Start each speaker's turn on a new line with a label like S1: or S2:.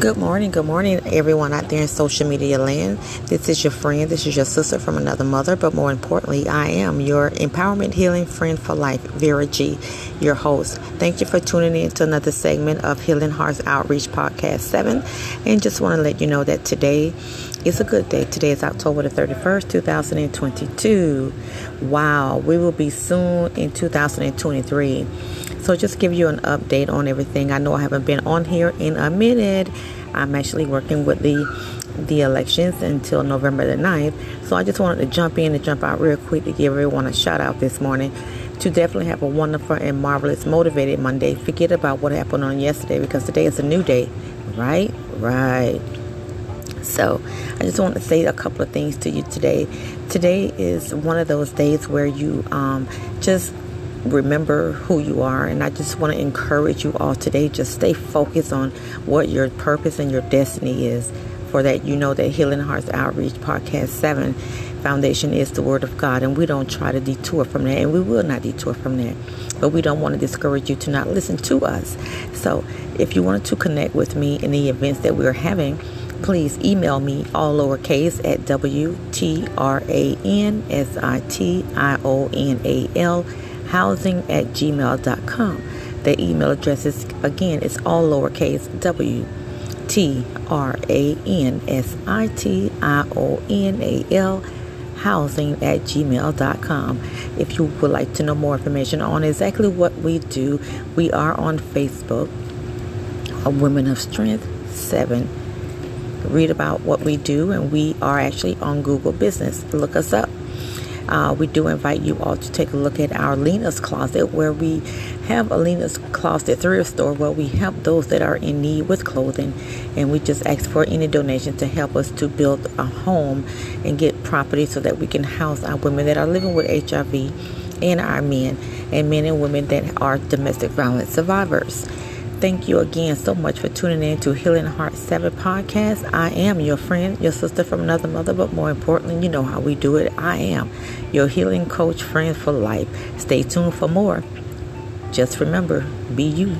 S1: Good morning, good morning, everyone out there in social media land. This is your friend, this is your sister from another mother, but more importantly, I am your empowerment healing friend for life, Vera G, your host. Thank you for tuning in to another segment of Healing Hearts Outreach Podcast 7. And just want to let you know that today is a good day. Today is October the 31st, 2022. Wow, we will be soon in 2023. So just give you an update on everything. I know I haven't been on here in a minute. I'm actually working with the the elections until November the 9th. So I just wanted to jump in and jump out real quick to give everyone a shout out this morning to definitely have a wonderful and marvelous motivated Monday. Forget about what happened on yesterday because today is a new day. Right? Right. So, I just want to say a couple of things to you today. Today is one of those days where you um, just remember who you are. And I just want to encourage you all today just stay focused on what your purpose and your destiny is. For that, you know that Healing Hearts Outreach Podcast 7 foundation is the Word of God, and we don't try to detour from that, and we will not detour from that. But we don't want to discourage you to not listen to us. So, if you wanted to connect with me in the events that we're having, please email me all lowercase at W T R A N S I T I O N A L housing at gmail.com. The email address is again it's all lowercase w t r a n s i t i o n a l housing at gmail.com. If you would like to know more information on exactly what we do, we are on Facebook, a Women of Strength 7. Read about what we do, and we are actually on Google Business. Look us up. Uh, we do invite you all to take a look at our Lena's Closet, where we have a Lena's Closet thrift store where we help those that are in need with clothing. And we just ask for any donation to help us to build a home and get property so that we can house our women that are living with HIV and our men and men and women that are domestic violence survivors. Thank you again so much for tuning in to Healing Heart 7 podcast. I am your friend, your sister from another mother, but more importantly, you know how we do it. I am your healing coach friend for life. Stay tuned for more. Just remember, be you.